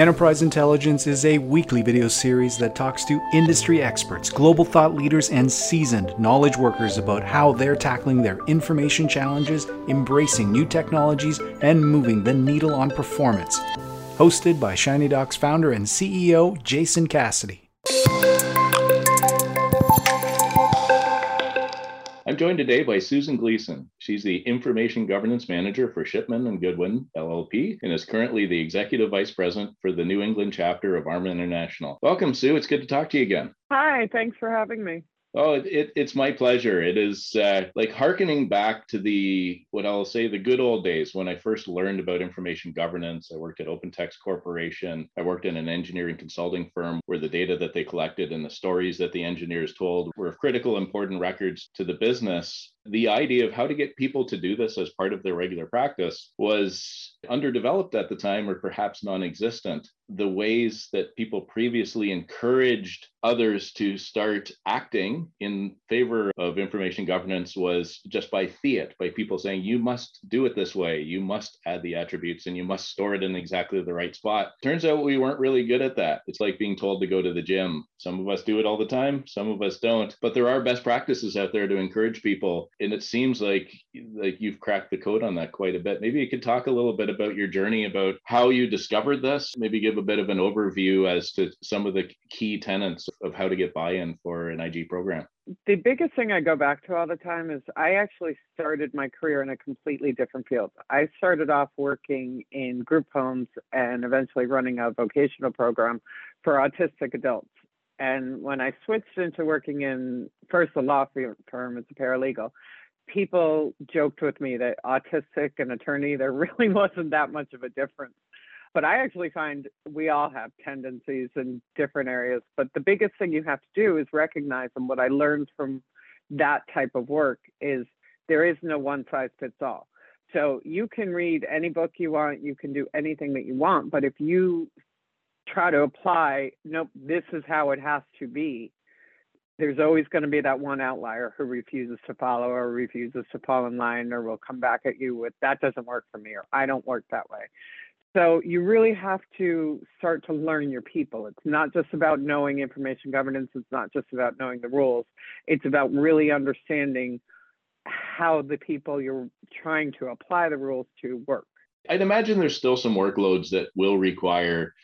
Enterprise Intelligence is a weekly video series that talks to industry experts, global thought leaders, and seasoned knowledge workers about how they're tackling their information challenges, embracing new technologies, and moving the needle on performance. Hosted by Shinydocs founder and CEO Jason Cassidy. I'm joined today by Susan Gleason. She's the Information Governance Manager for Shipman and Goodwin LLP and is currently the Executive Vice President for the New England chapter of ARMA International. Welcome, Sue. It's good to talk to you again. Hi, thanks for having me. Oh, it, it, it's my pleasure. It is uh, like harkening back to the what I'll say the good old days when I first learned about information governance. I worked at OpenText Corporation. I worked in an engineering consulting firm where the data that they collected and the stories that the engineers told were of critical, important records to the business the idea of how to get people to do this as part of their regular practice was underdeveloped at the time or perhaps non existent. The ways that people previously encouraged others to start acting in favor of information governance was just by fiat, by people saying, you must do it this way, you must add the attributes, and you must store it in exactly the right spot. Turns out we weren't really good at that. It's like being told to go to the gym. Some of us do it all the time, some of us don't. But there are best practices out there to encourage people and it seems like like you've cracked the code on that quite a bit. Maybe you could talk a little bit about your journey, about how you discovered this. Maybe give a bit of an overview as to some of the key tenets of how to get buy-in for an IG program. The biggest thing I go back to all the time is I actually started my career in a completely different field. I started off working in group homes and eventually running a vocational program for autistic adults. And when I switched into working in first a law firm as a paralegal, people joked with me that autistic and attorney, there really wasn't that much of a difference. But I actually find we all have tendencies in different areas. But the biggest thing you have to do is recognize them. What I learned from that type of work is there is no one size fits all. So you can read any book you want, you can do anything that you want. But if you try to apply, nope, this is how it has to be, there's always going to be that one outlier who refuses to follow or refuses to fall in line or will come back at you with that doesn't work for me or I don't work that way. So you really have to start to learn your people. It's not just about knowing information governance, it's not just about knowing the rules. It's about really understanding how the people you're trying to apply the rules to work. I'd imagine there's still some workloads that will require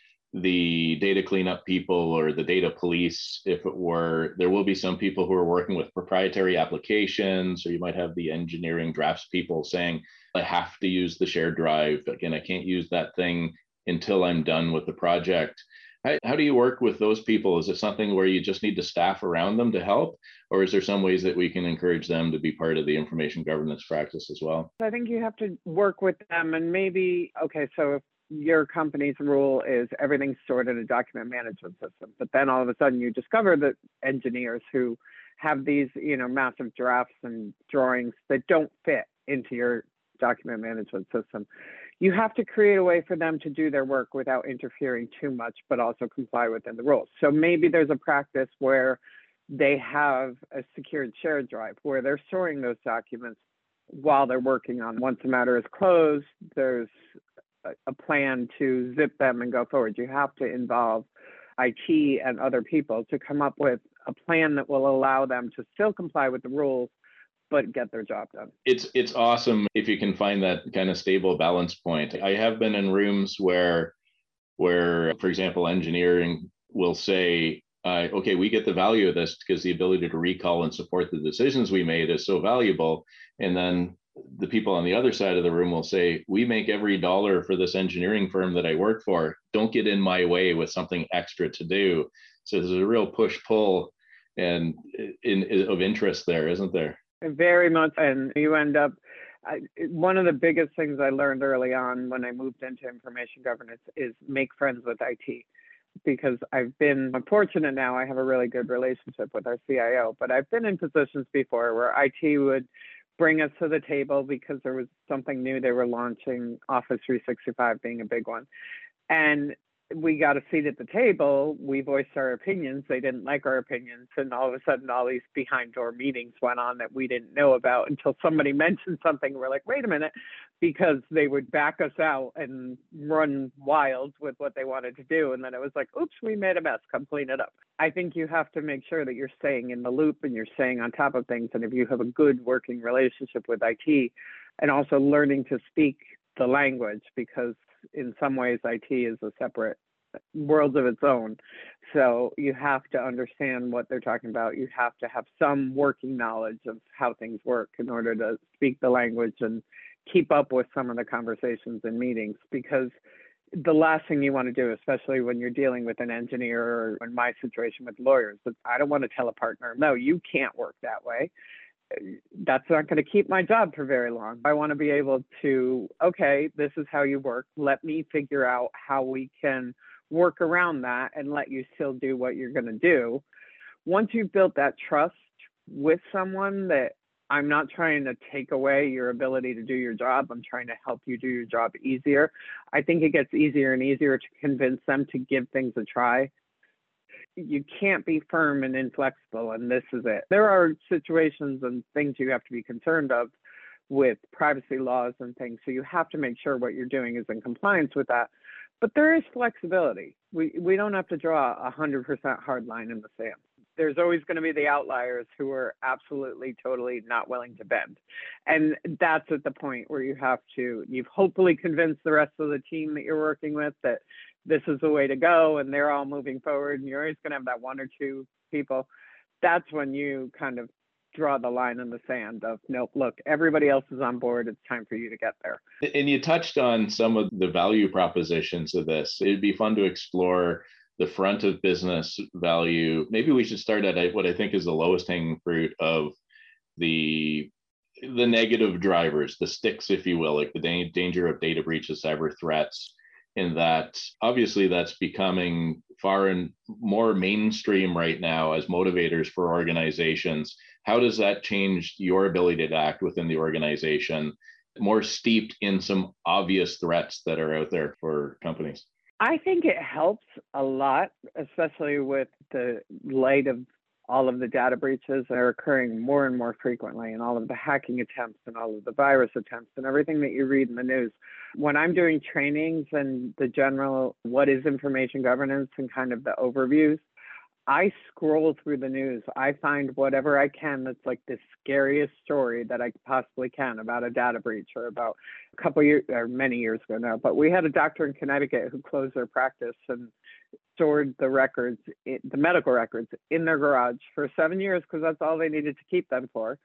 the data cleanup people or the data police, if it were, there will be some people who are working with proprietary applications, or you might have the engineering drafts people saying, I have to use the shared drive. Again, I can't use that thing until I'm done with the project. How, how do you work with those people? Is it something where you just need to staff around them to help? Or is there some ways that we can encourage them to be part of the information governance practice as well? I think you have to work with them and maybe, okay, so if your company's rule is everything's stored in a document management system. But then all of a sudden you discover that engineers who have these, you know, massive drafts and drawings that don't fit into your document management system. You have to create a way for them to do their work without interfering too much, but also comply within the rules. So maybe there's a practice where they have a secured shared drive where they're storing those documents while they're working on. Once the matter is closed, there's a plan to zip them and go forward. You have to involve IT and other people to come up with a plan that will allow them to still comply with the rules but get their job done. It's it's awesome if you can find that kind of stable balance point. I have been in rooms where where for example engineering will say uh, okay, we get the value of this because the ability to recall and support the decisions we made is so valuable. And then the people on the other side of the room will say, We make every dollar for this engineering firm that I work for. Don't get in my way with something extra to do. So there's a real push pull and in, in, of interest there, isn't there? Very much. And you end up, I, one of the biggest things I learned early on when I moved into information governance is make friends with IT. Because I've been fortunate now, I have a really good relationship with our CIO, but I've been in positions before where IT would bring us to the table because there was something new they were launching, Office 365 being a big one. And we got a seat at the table. We voiced our opinions. They didn't like our opinions. And all of a sudden, all these behind door meetings went on that we didn't know about until somebody mentioned something. We're like, wait a minute, because they would back us out and run wild with what they wanted to do. And then it was like, oops, we made a mess. Come clean it up. I think you have to make sure that you're staying in the loop and you're staying on top of things. And if you have a good working relationship with IT and also learning to speak the language, because in some ways IT is a separate world of its own. So you have to understand what they're talking about. You have to have some working knowledge of how things work in order to speak the language and keep up with some of the conversations and meetings because the last thing you want to do, especially when you're dealing with an engineer or in my situation with lawyers, is I don't want to tell a partner, no, you can't work that way that's not going to keep my job for very long. I want to be able to, okay, this is how you work. Let me figure out how we can work around that and let you still do what you're going to do. Once you've built that trust with someone that I'm not trying to take away your ability to do your job. I'm trying to help you do your job easier. I think it gets easier and easier to convince them to give things a try you can't be firm and inflexible and this is it. There are situations and things you have to be concerned of with privacy laws and things so you have to make sure what you're doing is in compliance with that. But there is flexibility. We we don't have to draw a hundred percent hard line in the sand there's always going to be the outliers who are absolutely totally not willing to bend. And that's at the point where you have to you've hopefully convinced the rest of the team that you're working with that this is the way to go and they're all moving forward and you're always going to have that one or two people. That's when you kind of draw the line in the sand of nope look everybody else is on board. It's time for you to get there. And you touched on some of the value propositions of this. It'd be fun to explore the front of business value maybe we should start at what i think is the lowest hanging fruit of the the negative drivers the sticks if you will like the danger of data breaches cyber threats in that obviously that's becoming far and more mainstream right now as motivators for organizations. How does that change your ability to act within the organization, more steeped in some obvious threats that are out there for companies? I think it helps a lot, especially with the light of all of the data breaches that are occurring more and more frequently, and all of the hacking attempts and all of the virus attempts and everything that you read in the news. When I'm doing trainings and the general what is information governance and kind of the overviews, I scroll through the news. I find whatever I can that's like the scariest story that I possibly can about a data breach or about a couple years or many years ago now. But we had a doctor in Connecticut who closed their practice and stored the records, the medical records, in their garage for seven years because that's all they needed to keep them for.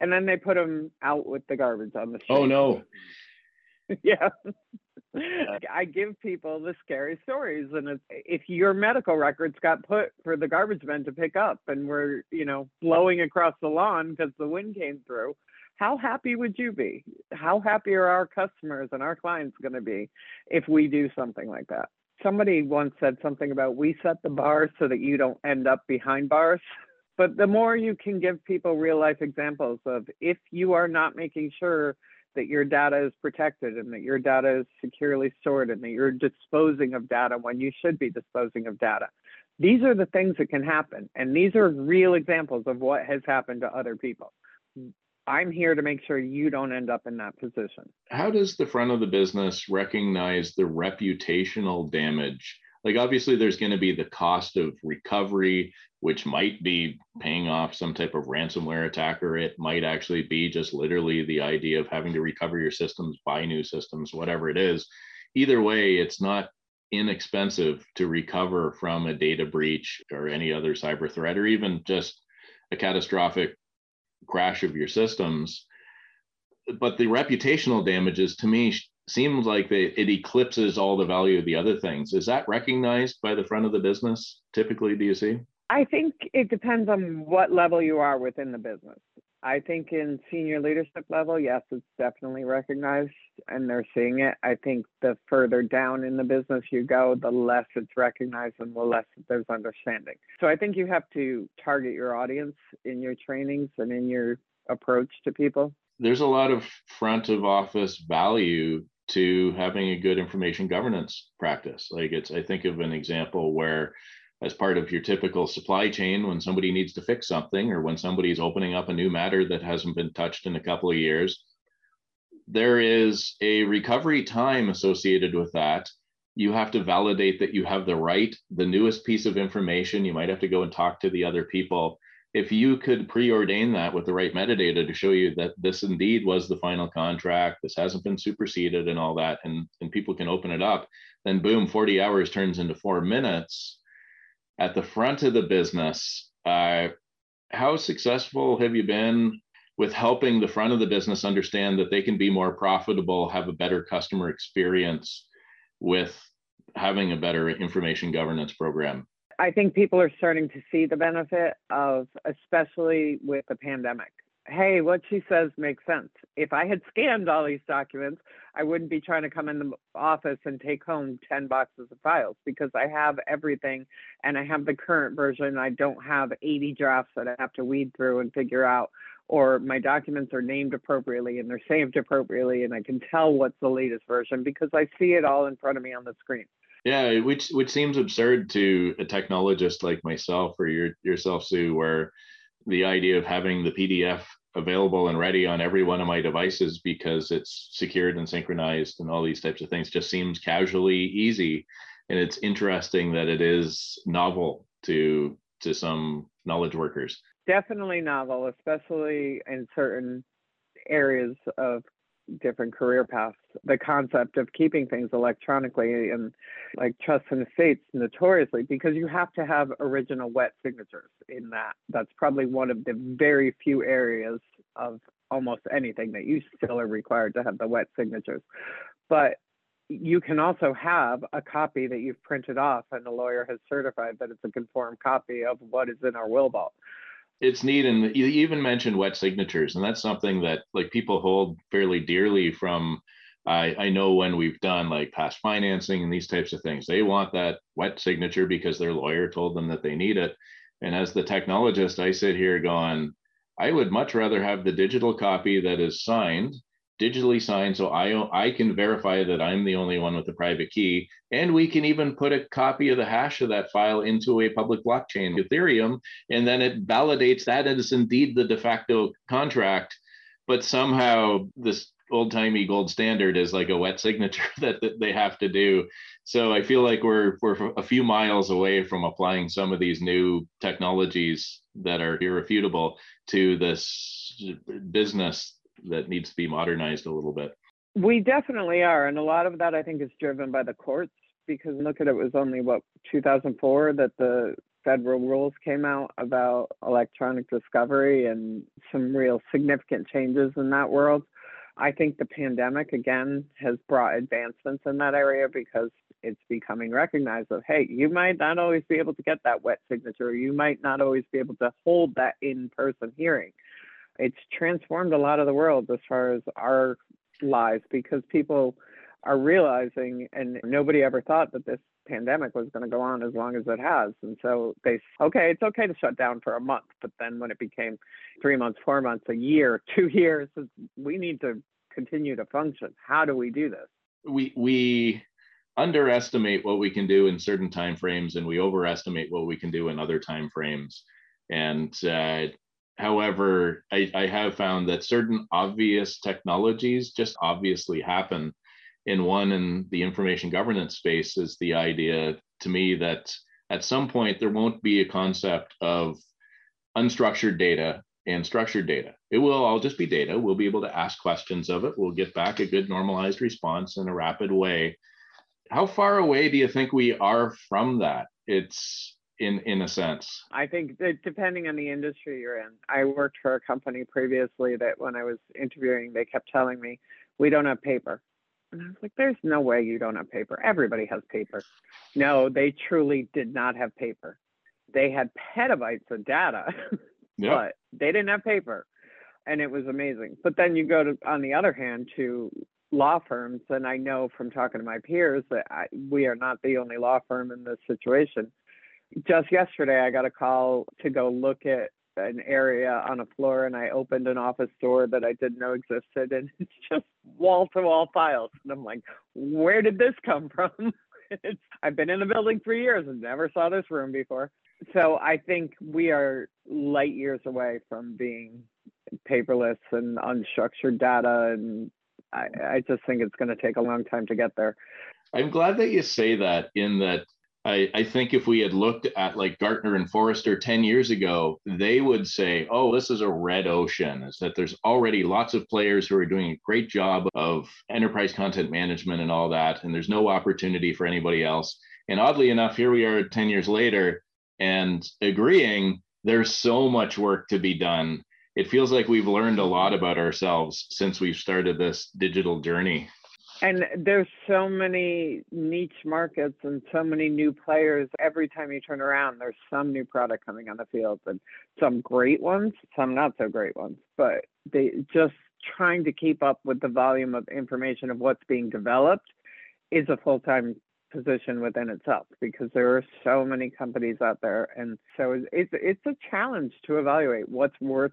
And then they put them out with the garbage on the oh, street. Oh no! yeah. I give people the scary stories, and if your medical records got put for the garbage men to pick up, and were you know blowing across the lawn because the wind came through, how happy would you be? How happy are our customers and our clients going to be if we do something like that? somebody once said something about we set the bar so that you don't end up behind bars. But the more you can give people real life examples of if you are not making sure that your data is protected and that your data is securely stored and that you're disposing of data when you should be disposing of data. These are the things that can happen. And these are real examples of what has happened to other people. I'm here to make sure you don't end up in that position. How does the front of the business recognize the reputational damage? Like, obviously, there's going to be the cost of recovery, which might be paying off some type of ransomware attack, or it might actually be just literally the idea of having to recover your systems, buy new systems, whatever it is. Either way, it's not inexpensive to recover from a data breach or any other cyber threat, or even just a catastrophic crash of your systems. But the reputational damages to me seems like they, it eclipses all the value of the other things. Is that recognized by the front of the business typically, do you see? I think it depends on what level you are within the business. I think in senior leadership level, yes, it's definitely recognized and they're seeing it. I think the further down in the business you go, the less it's recognized and the less there's understanding. So I think you have to target your audience in your trainings and in your approach to people. There's a lot of front of office value to having a good information governance practice. Like it's, I think of an example where as part of your typical supply chain, when somebody needs to fix something or when somebody's opening up a new matter that hasn't been touched in a couple of years, there is a recovery time associated with that. You have to validate that you have the right, the newest piece of information. You might have to go and talk to the other people if you could preordain that with the right metadata to show you that this indeed was the final contract, this hasn't been superseded and all that, and, and people can open it up, then boom, 40 hours turns into four minutes at the front of the business. Uh, how successful have you been with helping the front of the business understand that they can be more profitable, have a better customer experience with having a better information governance program? I think people are starting to see the benefit of, especially with the pandemic. Hey, what she says makes sense. If I had scanned all these documents, I wouldn't be trying to come in the office and take home 10 boxes of files because I have everything and I have the current version. I don't have 80 drafts that I have to weed through and figure out, or my documents are named appropriately and they're saved appropriately, and I can tell what's the latest version because I see it all in front of me on the screen. Yeah, which which seems absurd to a technologist like myself or your, yourself, Sue, where the idea of having the PDF available and ready on every one of my devices because it's secured and synchronized and all these types of things just seems casually easy. And it's interesting that it is novel to to some knowledge workers. Definitely novel, especially in certain areas of different career paths. The concept of keeping things electronically and like trust and estates notoriously because you have to have original wet signatures in that. That's probably one of the very few areas of almost anything that you still are required to have the wet signatures. But you can also have a copy that you've printed off and the lawyer has certified that it's a conformed copy of what is in our will vault it's neat and you even mentioned wet signatures and that's something that like people hold fairly dearly from I, I know when we've done like past financing and these types of things. They want that wet signature because their lawyer told them that they need it. And as the technologist i sit here going i would much rather have the digital copy that is signed digitally signed so I, I can verify that I'm the only one with the private key. And we can even put a copy of the hash of that file into a public blockchain, Ethereum, and then it validates that it is indeed the de facto contract. But somehow this old timey gold standard is like a wet signature that, that they have to do. So I feel like we're we're a few miles away from applying some of these new technologies that are irrefutable to this business that needs to be modernized a little bit. We definitely are, and a lot of that I think is driven by the courts because look at it, it was only what 2004 that the federal rules came out about electronic discovery and some real significant changes in that world. I think the pandemic again has brought advancements in that area because it's becoming recognized of hey, you might not always be able to get that wet signature, you might not always be able to hold that in-person hearing it's transformed a lot of the world as far as our lives because people are realizing and nobody ever thought that this pandemic was going to go on as long as it has. And so they okay it's okay to shut down for a month but then when it became three months four months a year two years we need to continue to function. How do we do this? We we underestimate what we can do in certain time frames and we overestimate what we can do in other time frames. And uh, However, I, I have found that certain obvious technologies just obviously happen. In one, in the information governance space, is the idea to me that at some point there won't be a concept of unstructured data and structured data. It will all just be data. We'll be able to ask questions of it. We'll get back a good normalized response in a rapid way. How far away do you think we are from that? It's in in a sense. I think that depending on the industry you're in i worked for a company previously that when i was interviewing they kept telling me we don't have paper. And i was like there's no way you don't have paper. Everybody has paper. No they truly did not have paper. They had petabytes of data yep. but they didn't have paper. And it was amazing. But then you go to on the other hand to law firms and i know from talking to my peers that I, we are not the only law firm in this situation just yesterday, I got a call to go look at an area on a floor and I opened an office door that I didn't know existed and it's just wall to wall files. And I'm like, where did this come from? I've been in the building three years and never saw this room before. So I think we are light years away from being paperless and unstructured data. And I, I just think it's going to take a long time to get there. I'm glad that you say that in that I, I, think if we had looked at like Gartner and Forrester 10 years ago, they would say, oh, this is a red ocean, is that there's already lots of players who are doing a great job of enterprise content management and all that, and there's no opportunity for anybody else. And oddly enough, here we are 10 years later and agreeing there's so much work to be done. It feels like we've learned a lot about ourselves since we've started this digital journey and there's so many niche markets and so many new players. Every time you turn around there's some new product coming on the field and some great ones some not so great ones. But they just trying to keep up with the volume of information of what's being developed is a full-time position within itself because there are so many companies out there. And so it's it's a challenge to evaluate what's worth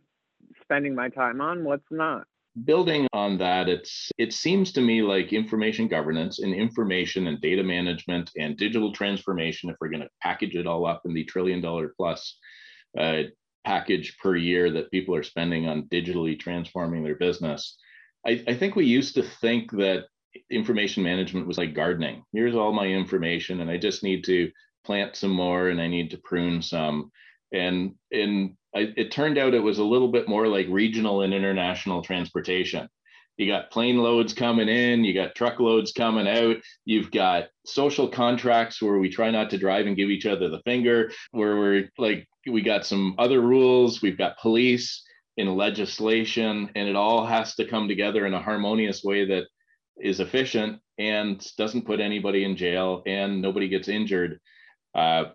spending my time on what's not building on that it's it seems to me like information governance and information and data management and digital transformation if we're going to package it all up in the trillion dollar plus uh, package per year that people are spending on digitally transforming their business I, I think we used to think that information management was like gardening. Here's all my information and i just need to plant some more and i need to prune some and in it turned out it was a little bit more like regional and international transportation. You got plane loads coming in, you got truckloads coming out, you've got social contracts where we try not to drive and give each other the finger, where we're like, we got some other rules, we've got police in legislation, and it all has to come together in a harmonious way that is efficient and doesn't put anybody in jail and nobody gets injured. Uh,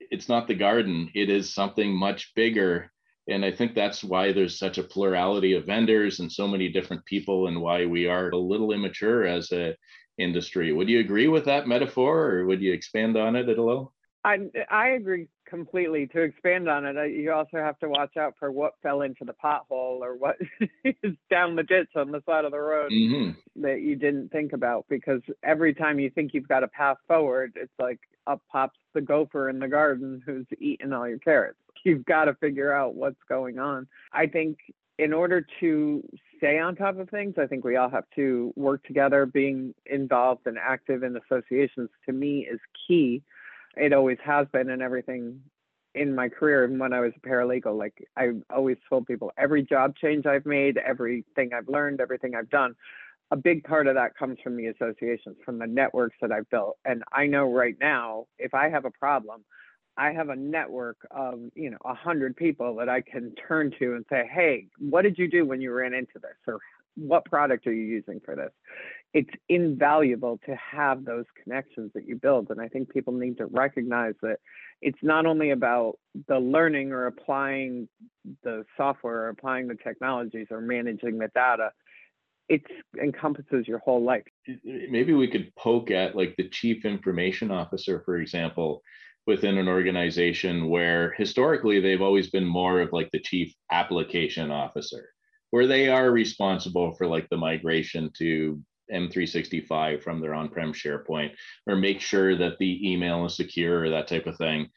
it's not the garden it is something much bigger. And i think that's why there's such a plurality of vendors and so many different people and why we are a little immature as a industry. Would you agree with that metaphor or would you expand on it at all? I, I agree completely. To expand on it, you also have to watch out for what fell into the pothole or what is down the ditch on the side of the road mm-hmm. that you didn't think about. Because every time you think you've got a path forward, it's like up pops the gopher in the garden who's eating all your carrots. You've got to figure out what's going on. I think in order to stay on top of things, I think we all have to work together. Being involved and active in associations to me is key it always has been and everything in my career and when I was a paralegal. Like I always told people every job change I've made, everything I've learned, everything I've done, a big part of that comes from the associations, from the networks that I've built. And I know right now, if I have a problem, I have a network of, you know, a hundred people that I can turn to and say, Hey, what did you do when you ran into this? Or what product are you using for this? It's invaluable to have those connections that you build. And I think people need to recognize that it's not only about the learning or applying the software or applying the technologies or managing the data. It encompasses your whole life. Maybe we could poke at like the chief information officer, for example, within an organization where historically they've always been more of like the chief application officer where they are responsible for like the migration to M365 from their on-prem SharePoint or make sure that the email is secure or that type of thing.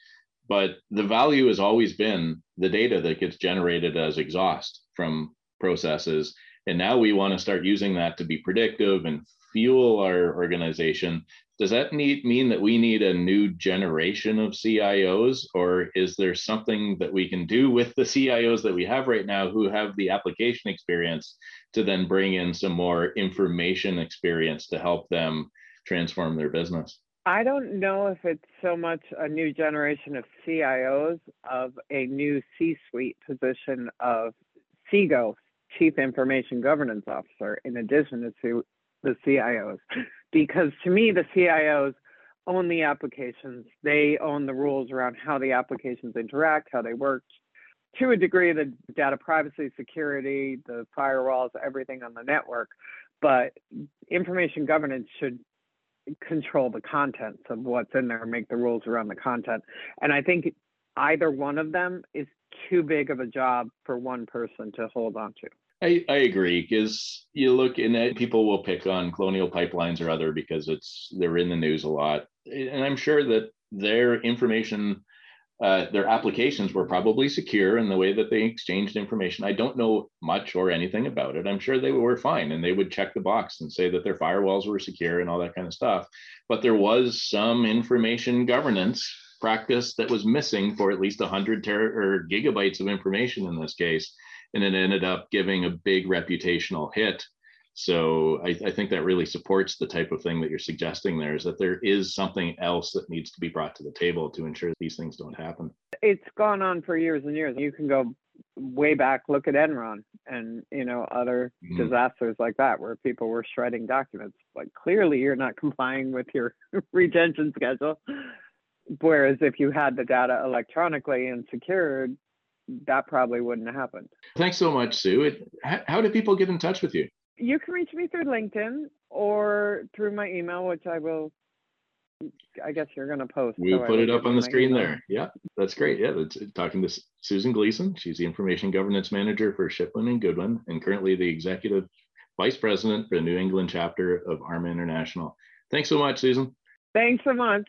But the value has always been the data that gets generated as exhaust from processes. And now we want to start using that to be predictive and fuel our organization does that need mean that we need a new generation of CIOs, or is there something that we can do with the CIOs that we have right now who have the application experience to then bring in some more information experience to help them transform their business? I don't know if it's so much a new generation of CIOs of a new C suite position of CIGO, Chief Information Governance Officer, in addition to the CIOs because to me, the CIOs own the applications. They own the rules around how the applications interact, how they work. To a degree, the data privacy, security, the firewalls, everything on the network. But information governance should control the contents of what's in there, make the rules around the content. And I think either one of them is too big of a job for one person to hold on to. I, I agree because you look and people will pick on colonial pipelines or other because it's they're in the news a lot and i'm sure that their information uh, their applications were probably secure in the way that they exchanged information. I don't know much or anything about it. I'm sure they were fine and they would check the box and say that their firewalls were secure and all that kind of stuff. But there was some information governance practice that was missing for at least 100 ter- or gigabytes of information in this case. And it ended up giving a big reputational hit so I, I, think that really supports the type of thing that you're suggesting there is that there is something else that needs to be brought to the table to ensure these things don't happen. It's gone on for years and years. You can go way back, look at Enron and you know other mm-hmm. disasters like that where people were shredding documents. Like clearly you're not complying with your retention schedule. Whereas if you had the data electronically and secured, that probably wouldn't have happened. Thanks so much, Sue. It, how, how do people get in touch with you? you can reach me through LinkedIn or through my email, which I will. I guess you're going to post. We'll so put it up on the screen email. there. Yeah, that's great. Yeah, that's talking to Susan Gleason. She's the information governance manager for Shipman and Goodwin, and currently the executive vice president for the New England chapter of ARMA International. Thanks so much, Susan. Thanks so much.